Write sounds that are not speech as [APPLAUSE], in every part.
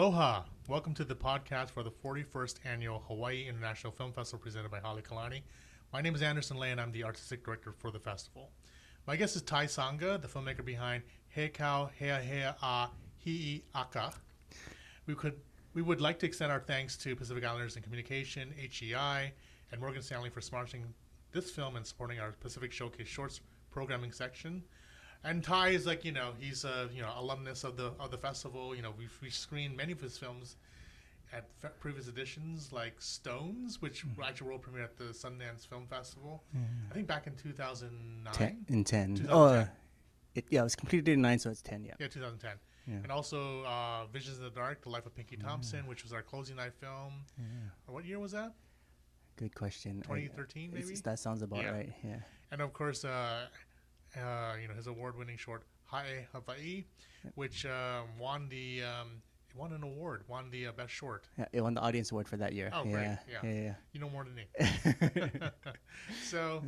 Aloha! Welcome to the podcast for the 41st annual Hawaii International Film Festival presented by Hale Kalani. My name is Anderson Le and I'm the artistic director for the festival. My guest is Ty Sanga, the filmmaker behind He Kau Hea Hea A Hi'i Aka. We could we would like to extend our thanks to Pacific Islanders in Communication, HEI, and Morgan Stanley for sponsoring this film and supporting our Pacific Showcase Shorts programming section. And Ty is like you know he's a you know alumnus of the of the festival. You know we've we screened many of his films at f- previous editions like Stones, which Mm-hmm. actually world premiered at the Sundance Film Festival. I think back in 2009. Ten, in 10. 2010. Oh, uh, it, yeah, it was completed in 9, so it's 10, yeah. Yeah, 2010. Yeah. And also uh, Visions in the Dark, The Life of Pinky Thompson, which was our closing night film. Uh, What year was that? Good question. 2013 it's- maybe? That sounds about Yeah. right, yeah. And of course, uh, uh, you know his award-winning short Hi Hawaii, which um, won the um, won an award, won the uh, best short. yeah. It won the audience award for that year. Oh, yeah, great, yeah. yeah. You know more than me. [LAUGHS] [LAUGHS] So,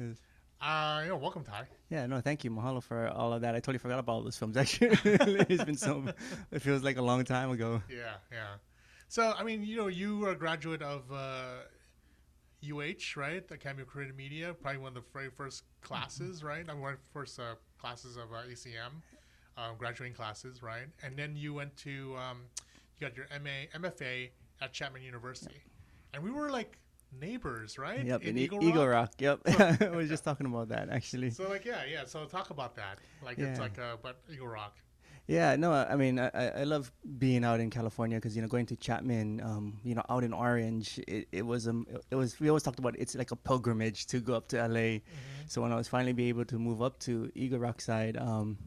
uh, you know, welcome, Ty. yeah, no, thank you. Mahalo for all of that. I totally forgot about all those films, [LAUGHS] actually. it's been so, it feels like a long time ago. Yeah, yeah. So, I mean, you know, you were a graduate of uh, UH, right? The Academy of Creative Media, probably one of the very first classes, right? I mean, one of the first uh, classes of uh, ACM, uh, graduating classes, right? And then you went to, um, you got your MA, MFA at Chapman University. And we were like neighbors, right? Yep, in, E- Eagle Eagle, Rock? Rock. Yep. [LAUGHS] I was just talking about that, actually. So, like, yeah, yeah. So, talk about that. Like, it's like, uh, but Eagle Rock. Yeah, no, I I mean, I, I love being out in California because you know going to Chapman, um, you know, out in Orange, it, it was um, it was we always talked about it's like a pilgrimage to go up to LA. So when I was finally be able to move up to Eagle Rock side, um,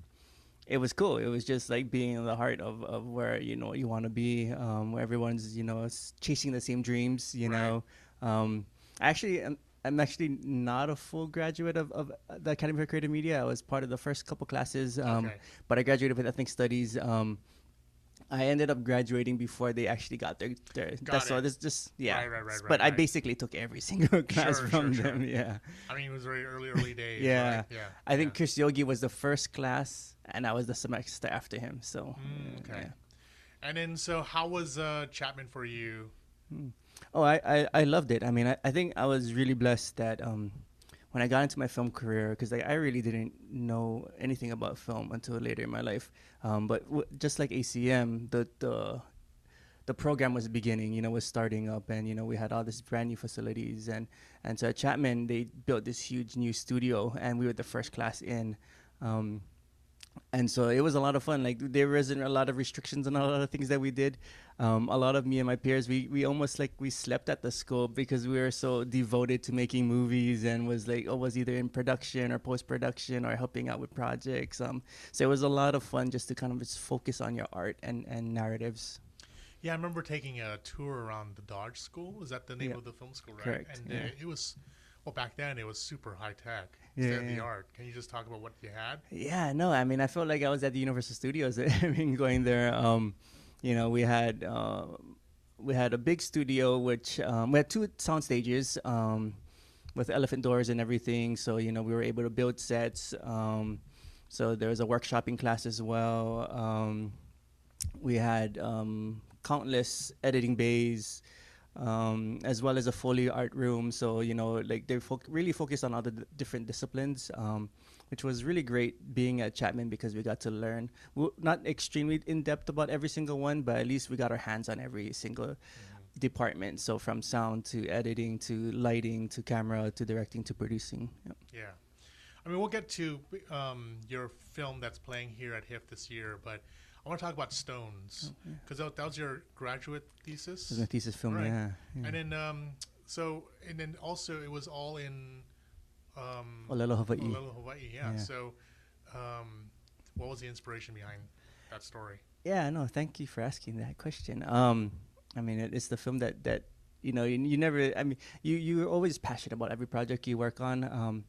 it was cool. It was just like being in the heart of, of where you know you want to be, um, where everyone's you know chasing the same dreams. You Right. know, um, actually, I'm actually not a full graduate of, of the Academy for Creative Media. I was part of the first couple classes, um, Okay. but I graduated with ethnic studies. Um, I ended up graduating before they actually got their. their Got that's so it. this just yeah. Right, right, right, but I basically took every [LAUGHS] single class Sure, from sure, them. sure. Yeah. I mean, it was very early, early days. Yeah. right? Yeah. I think yeah. Chris Yogi was the first class, and I was the semester after him. So, Mm, okay. yeah. And then, so how was uh, Chapman for you? Oh, I, I, I loved it. I mean, I, I think I was really blessed that um, when I got into my film career, because like, I really didn't know anything about film until later in my life. Um, but w- just like ACM, the the the program was beginning, you know, was starting up, and you know, we had all these brand new facilities, and and so at Chapman they built this huge new studio, and we were the first class in. Um, and so it was a lot of fun. Like there wasn't a lot of restrictions on a lot of things that we did. Um, a lot of me and my peers, we we almost like we slept at the school because we were so devoted to making movies and was like, oh, was either in production or post production or helping out with projects. Um, so it was a lot of fun just to kind of just focus on your art and and narratives. Yeah, I remember taking a tour around the Dodge School. Is that the name Yeah. of the film school, right? Correct, And yeah. uh, it was, well, back then it was super high tech, Yeah, state of the art. Can you just talk about what you had? Yeah, no, I mean, I felt like I was at the Universal Studios. [LAUGHS] I mean, going there, um, you know, we had uh, we had a big studio, which um, we had two sound stages um, with elephant doors and everything. So you know, we were able to build sets. Um, so there was a workshopping class as well. Um, we had um, countless editing bays. Um, as well as a foley art room, so you know, like they foc really focused on all the d- different disciplines. Um, which was really great being at Chapman because we got to learn. we not extremely in depth about every single one, but at least we got our hands on every single department. So from sound to editing to lighting to camera to directing to producing. Yep. Yeah. I mean, we'll get to um, your film that's playing here at HIFF this year, but I want to talk about Stones because that, that was your graduate thesis. This is my thesis film. Right. Yeah. yeah. And then, um, so, and then also it was all in um, Olelo Hawaii. Olelo, Hawaii. Yeah. Yeah. So, um, what was the inspiration behind that story? Yeah, no, thank you for asking that question. Um, I mean, it, it's the film that that you know you, you never. I mean, you you're always passionate about every project you work on. Um,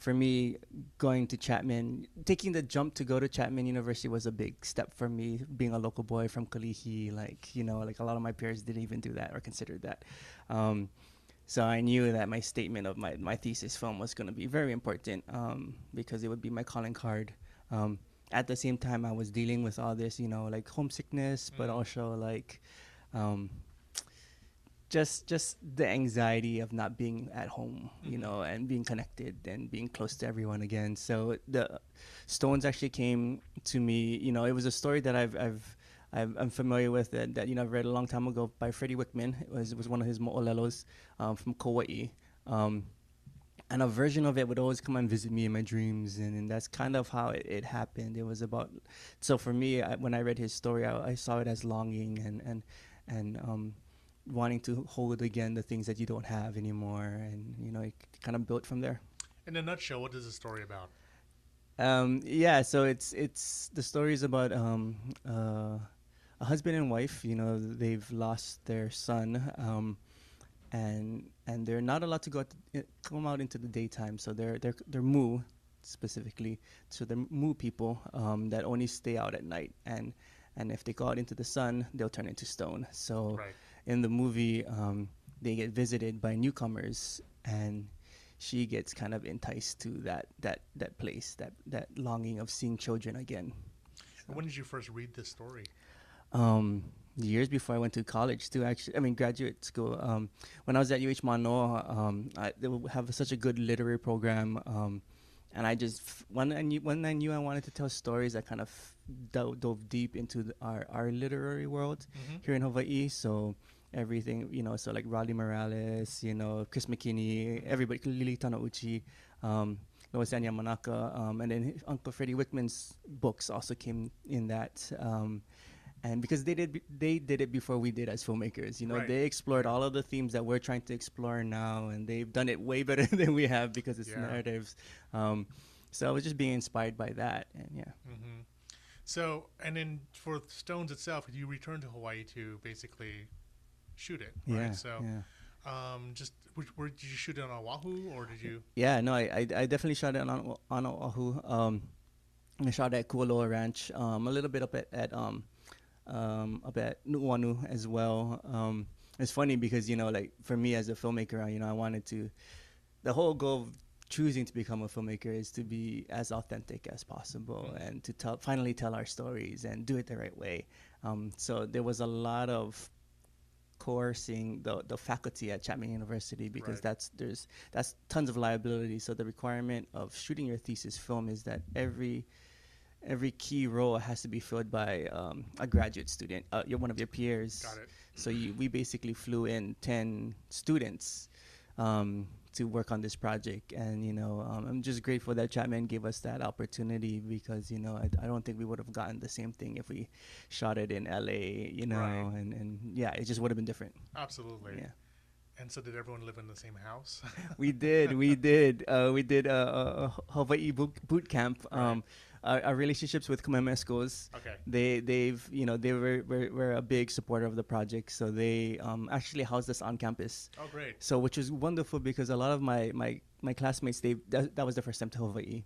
for me, going to Chapman, taking the jump to go to Chapman University was a big step for me. Being a local boy from Kalihi, like you know, like a lot of my peers didn't even do that or considered that. Um, so I knew that my statement of my, my thesis film was going to be very important um, because it would be my calling card. Um, at the same time, I was dealing with all this, you know, like homesickness, but Mm. also like, um, just just the anxiety of not being at home, you Mhm. know, and being connected and being close to everyone again. So the Stones actually came to me. You know, it was a story that I've I've. I've, I'm familiar with that, that you know I've read a long time ago by Freddie Wichman. It was it was one of his mo'olelos um, from Kauai, um, and a version of it would always come and visit me in my dreams, and, and that's kind of how it, it happened. It was about so for me I, when I read his story, I, I saw it as longing and and and um, wanting to hold again the things that you don't have anymore, and you know it kind of built from there. In a nutshell, what is the story about? Um, yeah, so it's it's the story is about um, uh, a husband and wife. You know, they've lost their son, um, and and they're not allowed to go out to, come out into the daytime. So they're they're they're moo specifically. So they're moo people um, that only stay out at night, and and if they go out into the sun, they'll turn into stone. So Right. In the movie, um, they get visited by newcomers, and she gets kind of enticed to that that that place, that that longing of seeing children again. And when did you first read this story? Um, years before I went to college, too. Actually, I mean graduate school. Um, when I was at UH Manoa, um, I, they have such a good literary program. And I just when I knew when I knew I wanted to tell stories, I kind of dove, dove deep into the, our our literary world Mm-hmm. here in Hawaii. So everything, you know, so like Rodney Morales, you know, Chris McKinney, everybody, Lili Tonouchi, um, Lois-Ann Yamanaka, um, and then Uncle Freddie Wichman's books also came in that. Um, and because they did, they did it before we did as filmmakers. You know, Right. they explored all of the themes that we're trying to explore now, and they've done it way better [LAUGHS] than we have because it's Yeah. narratives. Um, so I was just being inspired by that, and yeah. Mm-hmm. So, and then for Stones itself, you returned to Hawaii to basically shoot it, right? Yeah, so, yeah. um, just which, where did you shoot it on Oahu, or did you? Yeah, no, I, I, I definitely shot it on on Oahu. Um, I shot at Kualoa Ranch, um, a little bit up at, at um, up at Nu'uanu as well. Um, it's funny because you know, like for me as a filmmaker, I, you know, I wanted to. The whole goal of choosing to become a filmmaker is to be as authentic as possible Mhm. and to tell, finally tell our stories and do it the right way. Um, so there was a lot of coercing the, the faculty at Chapman University because Right. that's there's that's tons of liability. So the requirement of shooting your thesis film is that every every key role has to be filled by um, a graduate student. Uh, you're one of your peers. Got it. So you, we basically flew in ten students um, to work on this project, and you know um, I'm just grateful that Chapman gave us that opportunity because you know I, I don't think we would have gotten the same thing if we shot it in LA, you know, Right. and and yeah, it just would have been different. Absolutely. Yeah. And so, did everyone live in the same house? [LAUGHS] we did we did uh, we did a, a, Hawaii boot, boot camp. Um, our, our relationships with Kamehameha schools. okay. They they've you know they were, were were a big supporter of the project, so they um, actually housed us on campus. Oh, great. So which was wonderful because a lot of my my, my classmates they that, that was the first time to Hawaii.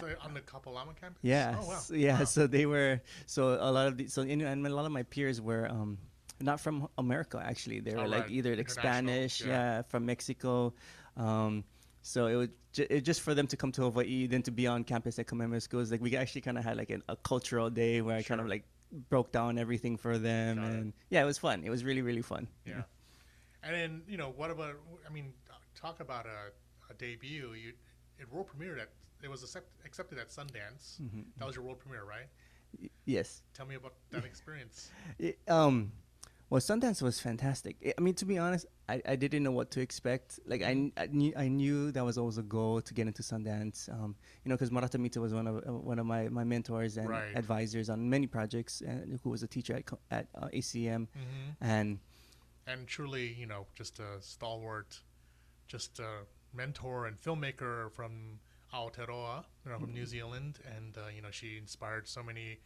So, on the Kapalama campus? Yeah, Oh, wow. yeah. Wow. So they were so a lot of the so in, and a lot of my peers were um not from America actually. They were Oh, like right. either like Spanish, yeah. yeah. from Mexico. Um, so it was ju- it just for them to come to Hawaii, then to be on campus at Kamehameha schools. Like we actually kind of had like an, a cultural day where I kind of like broke down everything for them, Got it. and yeah, it was fun. It was really really fun. Yeah. And then, you know, what about, I mean, talk about a, a debut. You, it world premiered at, it was accept, accepted at Sundance. Mhm. That was your world premiere, right? Y- Yes. Tell me about that experience. [LAUGHS] It, um, well, Sundance was fantastic. I- mean, to be honest, I, I didn't know what to expect. Like, I, I knew I knew that was always a goal to get into Sundance. Um, you know, because Merata Mita was one of uh, one of my, my mentors and Right. advisors on many projects, and who was a teacher at at uh, ACM, hmm and And truly, you know, just a stalwart, just a mentor and filmmaker from Aotearoa, you know, from New Zealand. And, uh, you know, she inspired so many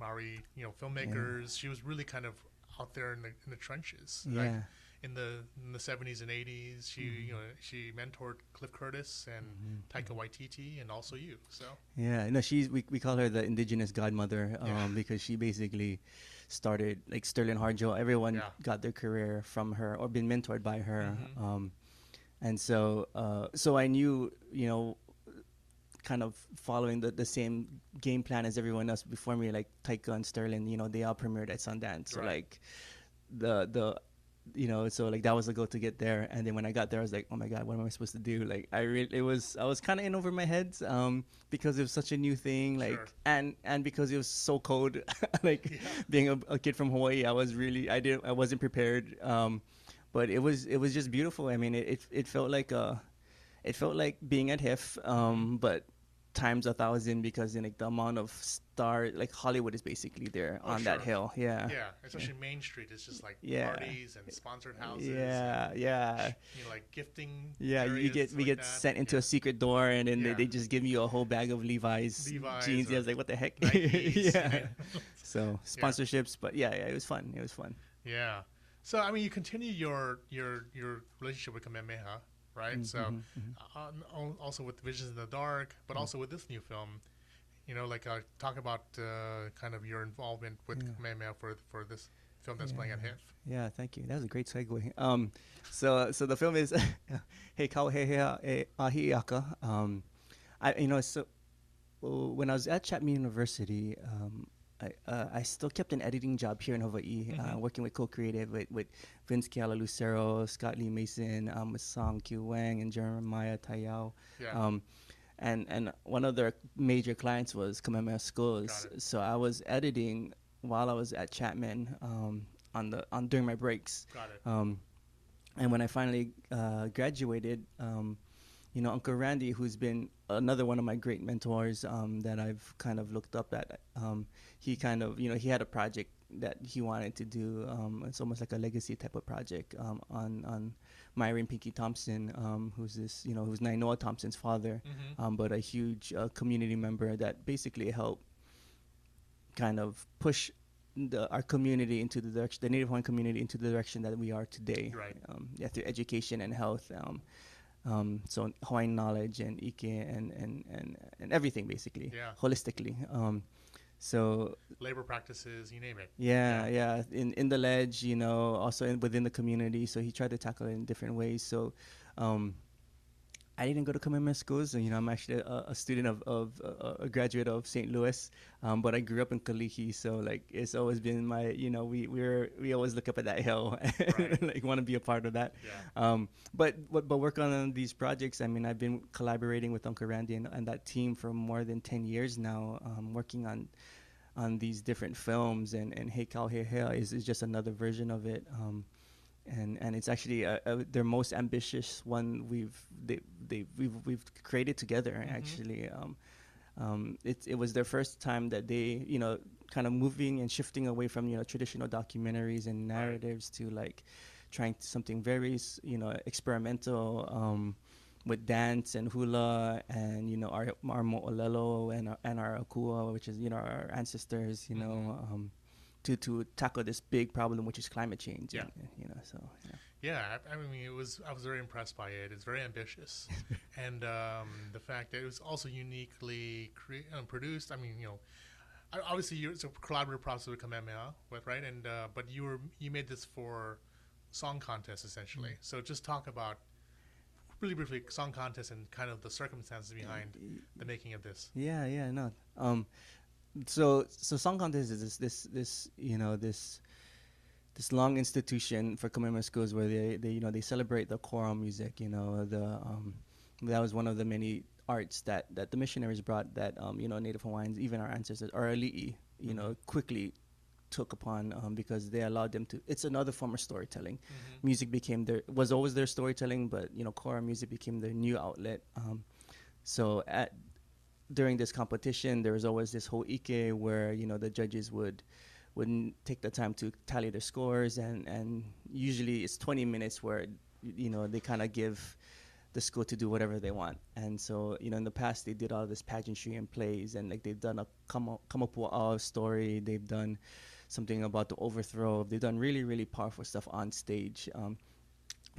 Maori, you know, filmmakers. She was really kind of out there in the, in the trenches. yeah. Like, in the in the 70s and 80s she you know she mentored cliff curtis and taika waititi and also you so Yeah, no, she's we, we call her the indigenous godmother um, Yeah. because she basically started like Sterling Harjo. Everyone Yeah. got their career from her or been mentored by her, Mhm. um, and so uh, so I knew you know kind of following the, the same game plan as everyone else before me, like Taika and Sterling. You know, they all premiered at Sundance, so Right. like the the you know so like that was the goal to get there and then when i got there i was like oh my god what am i supposed to do like i really it was i was kind of in over my head um because it was such a new thing like Sure. and and because it was so cold [LAUGHS] like Yeah. being a, a kid from hawaii i was really i didn't i wasn't prepared um but it was it was just beautiful i mean it it, it felt like uh it felt like being at HIFF, um, but times a thousand because in like the amount of star like Hollywood is basically there Oh, on that hill. Yeah. Yeah, especially Main Street. It's just like Yeah. parties and sponsored houses. Yeah, and, yeah. You know, like gifting. Yeah, you get we like get that. sent into Yeah. a secret door, and then Yeah. they, they just give you a whole bag of Levi's, Levi's jeans. Yeah, I was like, what the heck? [LAUGHS] Yeah. [LAUGHS] So sponsorships, but yeah, yeah, it was fun. It was fun. Yeah. So I mean, you continue your your your relationship with Kamehameha, right? So mhm, uh, also with Visions in the Dark, but also with this new film, you know, like uh, talk about uh, kind of your involvement with Yeah. Kamehameha for for this film that's playing at Yeah. HIFF. Yeah, thank you. That was a great segue. Um, so so the film is [LAUGHS] Hey Kau He He E Ahiaka. Um, I you know so when I was at Chapman University, um, I uh, I still kept an editing job here in Hawaii, uh, Mhm. working with co-creative with, with Vince Keala Lucero, Scott Lee Mason, um, with Song Q Wang and Jeremiah Tayao. Yeah. Um, and and one of their major clients was Kamehameha Schools. So I was editing while I was at Chapman um, on the on during my breaks. Got it. Um, and when I finally uh, graduated, um, you know, Uncle Randy, who's been another one of my great mentors um, that I've kind of looked up at, um, he kind of, you know, he had a project that he wanted to do. Um, it's almost like a legacy type of project um, on on Myron Pinky Thompson, um, who's this, you know, who's Nainoa Thompson's father, hmm um, but a huge uh, community member that basically helped kind of push the, our community into the direction, the Native Hawaiian community into the direction that we are today. Right. Um, yeah, through education and health. Um, so Hawaiian knowledge and Ike and, and, and, and everything basically, Yeah. holistically. Um, so Labor practices, you name it. yeah, yeah, In in the ledge, you know, also in, within the community. So he tried to tackle it in different ways. So, um, I didn't go to Kamehameha schools. You know, I'm actually a, a student of, of uh, a graduate of St. Louis, um, but I grew up in Kalihi. So like, it's always been my, you know, we we're we always look up at that hill, [LAUGHS] Right. like want to be a part of that. Yeah. Um, but but but work on these projects. I mean, I've been collaborating with Uncle Randy and, and that team for more than ten years now, um, working on on these different films. And and Hey Hey Hey is, is just another version of it. Um, and and it's actually uh uh their most ambitious one we've they, they we've we've created together Mhm. actually. Um, um, it it was their first time that they you know kind of moving and shifting away from you know traditional documentaries and Right. narratives to like trying something very you know experimental um, with dance and hula and you know our our mo'olelo and our, and our akua which is you know our ancestors you know Mhm. um, to to tackle this big problem which is climate change Yeah. and, you know so yeah. Yeah, I, I mean, it was. I was very impressed by it. It's very ambitious, [LAUGHS] and um, the fact that it was also uniquely cre- um, produced. I mean, you know, obviously you, it's a collaborative process with Kamehameha, with right, and uh, but you were you made this for song contest essentially. Mm. So just talk about really briefly song contest and kind of the circumstances behind the making of this. Yeah, yeah, no. Um, so so song contest is this this this you know this this long institution for Kamehameha schools where they, they you know they celebrate the choral music. You know the um, that was one of the many arts that that the missionaries brought that um, you know Native Hawaiians even our ancestors or ali'i you know quickly took upon um, because they allowed them to. It's another form of storytelling Mm-hmm. music became their was always their storytelling, but you know, choral music became their new outlet. Um, so at during this competition, there was always this whole ike where you know the judges would wouldn't take the time to tally their scores, and and usually it's 20 minutes where you know they kind of give the school to do whatever they want. And so, you know, in the past they did all this pageantry and plays and like they've done a come come up with a story, they've done something about the overthrow. They've done really, really powerful stuff on stage. Um,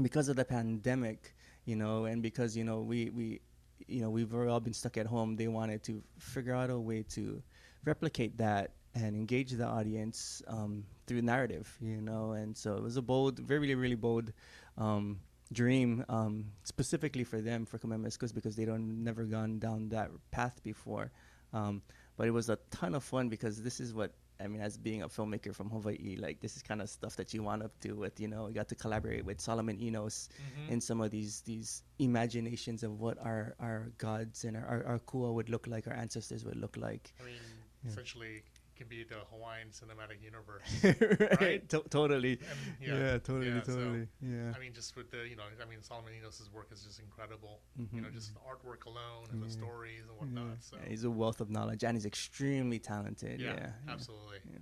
because of the pandemic, you know, and because, you know, we, we you know, we've all been stuck at home, they wanted to figure out a way to replicate that and engage the audience um, through narrative, you know. And so it was a bold, very, really, really bold um, dream um, specifically for them for Kamemeskos because they don't never gone down that path before. Um, but it was a ton of fun because this is what I mean, as being a filmmaker from Hawaii, like this is kind of stuff that you want up to do with, you know, you got to collaborate with Solomon Enos Mhm. in some of these these imaginations of what our our gods and our, our, our kua would look like, our ancestors would look like. I mean, Yeah. essentially, it can be the Hawaiian cinematic universe. [LAUGHS] right? Right? To- totally. And, Yeah, totally, yeah, so, totally. yeah. I mean, just with the, you know, I mean, Solomon Enos' work is just incredible. You know, Mhm. just the artwork alone and the stories and Yeah. whatnot. So, Yeah, he's a wealth of knowledge and he's extremely talented. yeah, Yeah, yeah. absolutely. Yeah.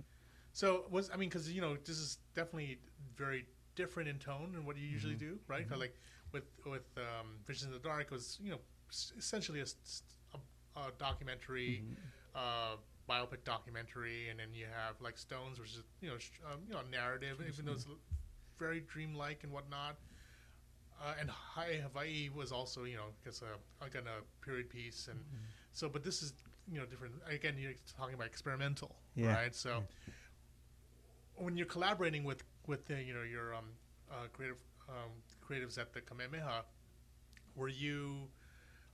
So, was I mean, because you know, this is definitely very different in tone than what you usually Mhm. do, right? Mhm. like with with um, Visions in the Dark was, you know, s- essentially a documentary. Mhm. uh, biopic documentary, and then you have like Stones, which is you know sh- um, you know narrative, even though it's very dreamlike and whatnot. Uh, and Hi Hawaii was also you know because uh, again a period piece, and Mm-hmm. so but this is you know different. Again, you're talking about experimental, Yeah. right? So when you're collaborating with with the, you know your um, uh, creative um, creatives at the Kamehameha, were you?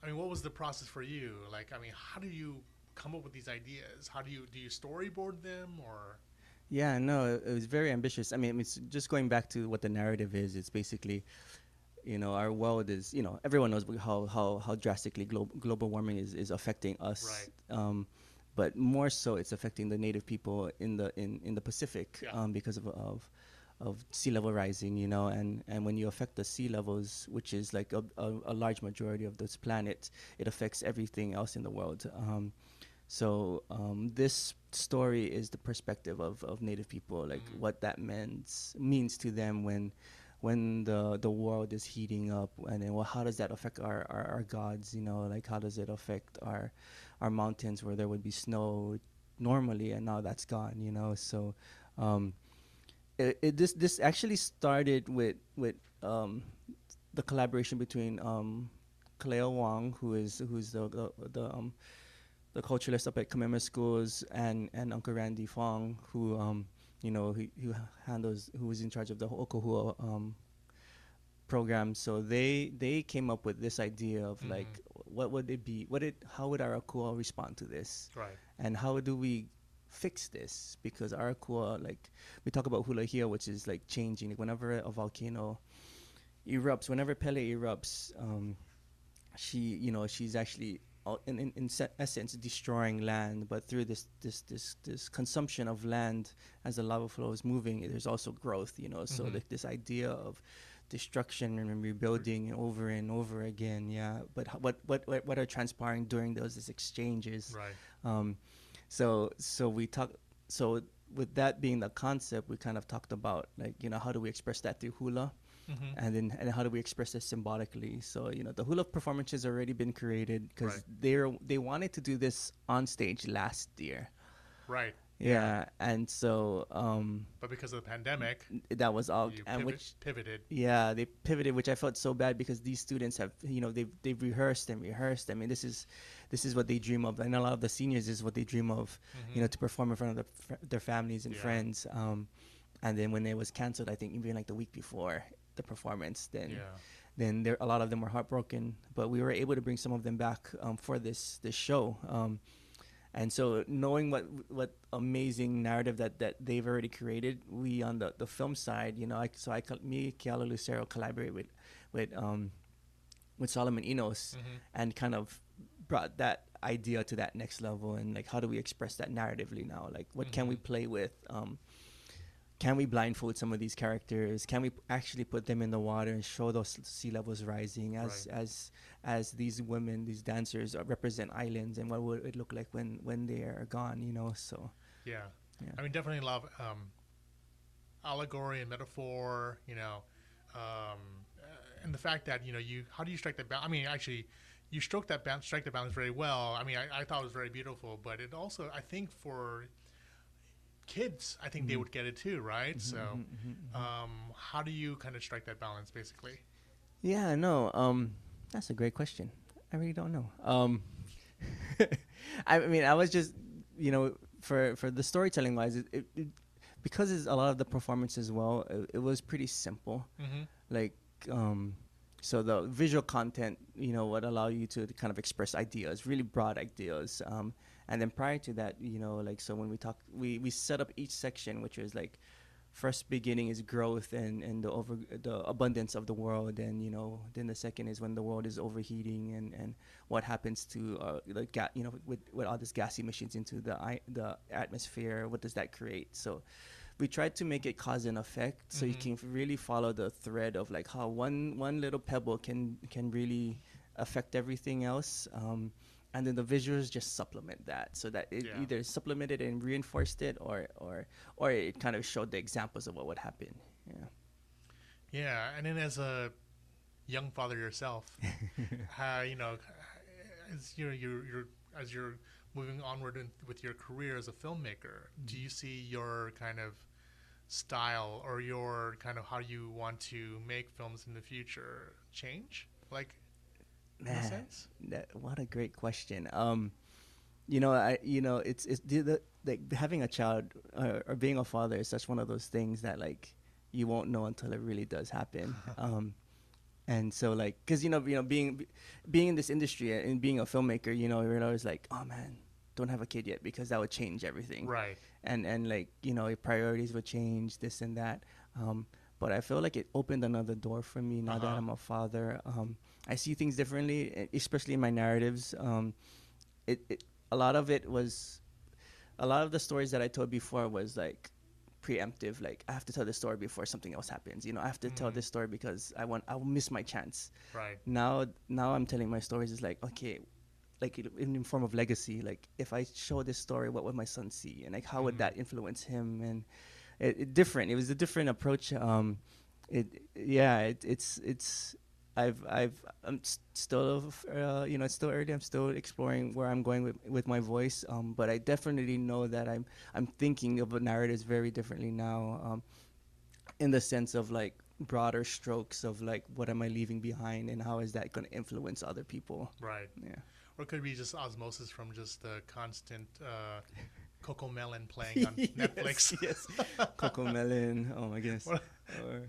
I mean, what was the process for you? Like, I mean, how do you come up with these ideas? How do you do you storyboard them or? Yeah, no, it, it was very ambitious. I mean, it's just going back to what the narrative is. It's basically, you know, our world is, you know, everyone knows how how how drastically glo- global warming is, is affecting us. Right. Um, but more so, it's affecting the native people in the in, in the Pacific Yeah. um, because of, of of sea level rising. You know, and and when you affect the sea levels, which is like a, a, a large majority of this planet, it affects everything else in the world. Um, so um, this story is the perspective of, of Native people, like Mhm. what that means means to them when when the the world is heating up, and then well, how does that affect our, our, our gods? You know, like how does it affect our our mountains where there would be snow normally, and now that's gone. You know, so um, it, it this this actually started with with um, the collaboration between um, Cleo Wong, who is who's the the, the um, the culturalist up at Kamema Schools, and and Uncle Randy Fong, who um you know who, who handles who was in charge of the Okohua um program. So they they came up with this idea of like what would it be? What it how would our Akua respond to this? Right. and how do we fix this because Arakua like we talk about hula here which is like changing like whenever a volcano erupts whenever Pele erupts um, she you know she's actually in, in, in se- essence destroying land but through this this this this consumption of land as the lava flow is moving there's also growth you know so Mhm. like this idea of destruction and rebuilding over and over again yeah but h- what what what, what are transpiring during those these exchanges Right. um, so so we talk so with that being the concept, we kind of talked about like you know how do we express that through hula, Mm-hmm. and then and how do we express this symbolically. So you know the hula performance has already been created because Right. they're they wanted to do this on stage last year. Right. Yeah, and so um, But because of the pandemic, that was all, and pivot, which pivoted. yeah, they pivoted, which I felt so bad because these students have, you know, they've they've rehearsed and rehearsed. I mean, this is this is what they dream of, and a lot of the seniors is what they dream of, you know, to perform in front of their, their families and Yeah. friends. Um, and then when it was canceled, I think even like the week before the performance, then yeah. then there a lot of them were heartbroken. But we were able to bring some of them back um, for this this show. Um, and so knowing what what amazing narrative that, that they've already created, we on the, the film side, you know, I, so I me Keala Lucero collaborate with with um with Solomon Enos Mm-hmm. and kind of brought that idea to that next level and like how do we express that narratively now like what can we Mhm. play with um can we blindfold some of these characters can we p- actually put them in the water and show those sea levels rising as Right. as as these women these dancers uh, represent islands and what would it look like when when they are gone you know so Yeah. Yeah. I mean, definitely love um, allegory and metaphor. You know, um, uh, and the fact that you know you how do you strike that balance? I mean, actually, you stroke that balance, strike the balance very well. I mean, I, I thought it was very beautiful, but it also I think for kids, I think they Mhm. would get it too, right? Mhm, So, mhm, mhm, mhm. um, how do you kind of strike that balance, basically? Yeah, no. Um, that's a great question. I really don't know. Um, [LAUGHS] I mean, I was just, you know, for for the storytelling wise, it, it, it because it's a lot of the performance as well. It, it was pretty simple. Mm-hmm. Like, um, so the visual content, you know, would allow you to kind of express ideas, really broad ideas. Um, and then prior to that, you know, like so when we talk, we we set up each section, which was like first beginning is growth and, and the over the abundance of the world. And you know then the second is when the world is overheating and, and what happens to uh, the ga- you know with, with all these gas emissions into the I- the atmosphere what does that create? So we tried to make it cause and effect. So you Mhm. can really follow the thread of like how one one little pebble can can really affect everything else. Um, and then the visuals just supplement that so that it Yeah. either supplemented and reinforced it or or or it kind of showed the examples of what would happen yeah Yeah, and then as a young father yourself, [LAUGHS] uh, you know, as you're, you're, you're as you're moving onward in, with your career as a filmmaker, do you see your kind of style or your kind of how you want to make films in the future change? Like, Man, that what a great question. Um, you know, I you know it's it's the, like having a child uh, or being a father is such one of those things that like you won't know until it really does happen. [LAUGHS] um, and so like because you know you know being being in this industry and being a filmmaker, you know, you're always like, oh man, don't have a kid yet because that would change everything Right. and and like you know your priorities would change this and that um but i feel like it opened another door for me now that Uh-huh. i'm a father um i see things differently especially in my narratives um it, it a lot of it was a lot of the stories that i told before was like preemptive like i have to tell this story before something else happens you know i have to tell Mhm. this story because i want i will miss my chance Right. now now i'm telling my stories is like okay like in, in form of legacy like if i show this story what would my son see and like how would Mhm. that influence him and it, it different. It was a different approach um it yeah it, it's it's i've i've i'm still uh, you know it's still early. I'm still exploring where i'm going with, with my voice um but i definitely know that i'm i'm thinking of narratives very differently now um in the sense of like broader strokes of like what am i leaving behind and how is that going to influence other people. Right. yeah. Or it could be just osmosis from just the constant uh, Coco Melon playing [LAUGHS] on Netflix. [LAUGHS] yes coco melon oh my goodness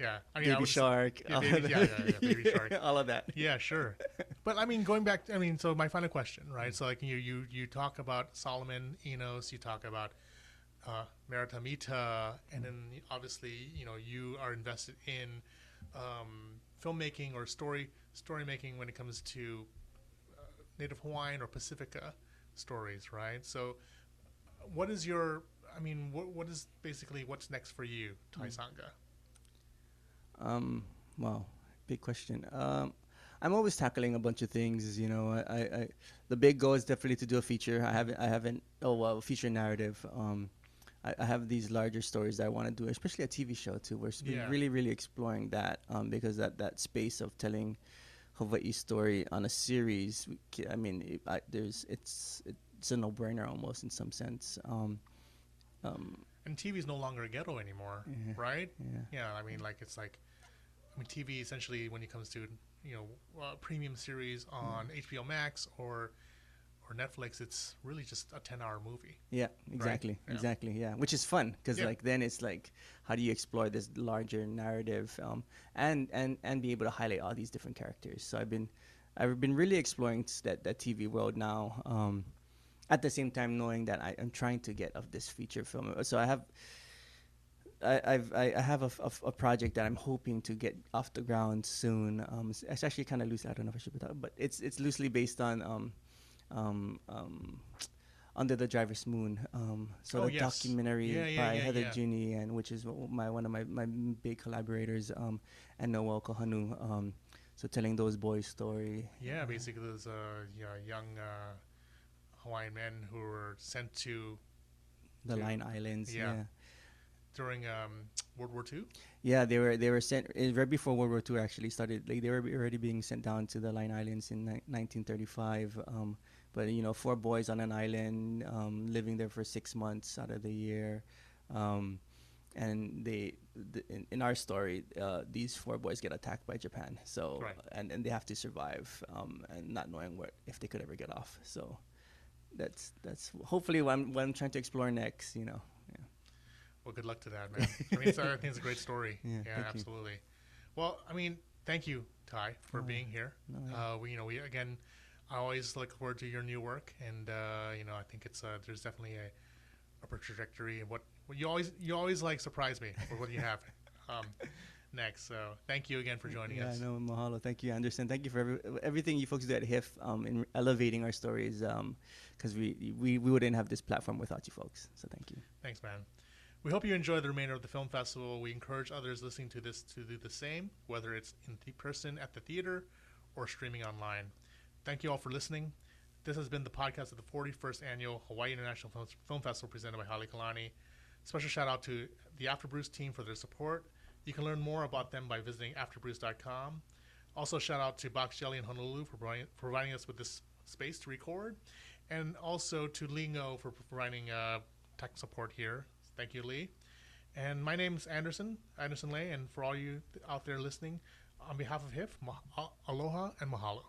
Yeah. I mean, I baby shark yeah, baby- yeah, yeah, yeah, Baby [LAUGHS] Shark. all of that Yeah, sure. But I mean, going back, I mean, so my final question, right? So like you you you talk about Solomon Enos, you talk about uh, Merata Mita, and then obviously you know you are invested in um, filmmaking or story story making when it comes to uh, Native Hawaiian or Pacifica stories, right? So, what is your I mean, what what is basically what's next for you, Ty Sanga? Um, wow, big question. Um, I'm always tackling a bunch of things. You know, I, I, I the big goal is definitely to do a feature. I haven't, I haven't. Oh well, feature narrative. Um, I, I have these larger stories that I want to do, especially a TV show too. We're Yeah. really, really exploring that um, because that that space of telling Hawaii's story on a series. I mean, it, I, there's it's it's a no-brainer almost in some sense. Um, um, And TV is no longer a ghetto anymore, Yeah. right? yeah. Yeah, I mean, like it's like, I mean, TV essentially when it comes to you know uh, premium series on HBO Max or or Netflix, it's really just a ten-hour movie. Yeah, exactly, Yeah. exactly. Yeah, which is fun because Yeah. like then it's like, how do you explore this larger narrative, um, and and and be able to highlight all these different characters. So I've been, I've been really exploring that that TV world now. Um, at the same time, knowing that I am trying to get of this feature film. So I have. I, I've I have a, a a project that I'm hoping to get off the ground soon. Um, it's, it's actually kind of loose. I don't know if I should put that, but it's it's loosely based on um, um, um, under the Jarvis Moon. Um, so Oh, the yes. documentary Yeah, yeah, by yeah, Heather. Giugni and which is my one of my, my big collaborators, um, and Noel Kahanu. Um, so telling those boys' story. Yeah, basically, there's a young uh, Hawaiian men who were sent to The To- Line Islands. yeah. Yeah. during um, World War II. Yeah, they were they were sent eh, right before World War II actually started. Like they were already being sent down to the Line Islands in ni- 1935. Um, but you know, four boys on an island, um, living there for six months out of the year, um, and they th- in, in our story, uh, these four boys get attacked by Japan. So Right. and and they have to survive, um, and not knowing what if they could ever get off. So that's that's hopefully what I'm, what I'm trying to explore next. You know. Yeah. Well, good luck to that, man. I mean, it's, I think it's a great story. [LAUGHS] Yeah, Yeah, thank you. absolutely. Well, I mean, thank you, Ty, for Oh, being here. no, yeah. Uh, we, you know, we again, I always look forward to your new work, and uh, you know, I think it's uh, there's definitely a upper trajectory, and what, what you always you always like surprise me with what you have [LAUGHS] um, next. So thank you again for joining us. yeah, us. no, mahalo. Thank you, Anderson. Thank you for every, everything you folks do at HIFF um, in elevating our stories because we, we, we wouldn't have this platform without you folks. So thank you. Thanks, man. We hope you enjoy the remainder of the film festival. We encourage others listening to this to do the same, whether it's in the person at the theater or streaming online. Thank you all for listening. This has been the podcast of the 41st annual Hawaii International Film, Festival presented by Hale Kalani. Special shout out to the AfterBruce team for their support. You can learn more about them by visiting afterbruce.com. Also, shout out to BoxJelly in Honolulu for providing, us with this space to record, and also to Lee Ngo for providing uh, tech support here. Thank you, Lee. And my name is Anderson, Anderson Le, and for all you out there listening, on behalf of HIFF, ma- aloha and mahalo.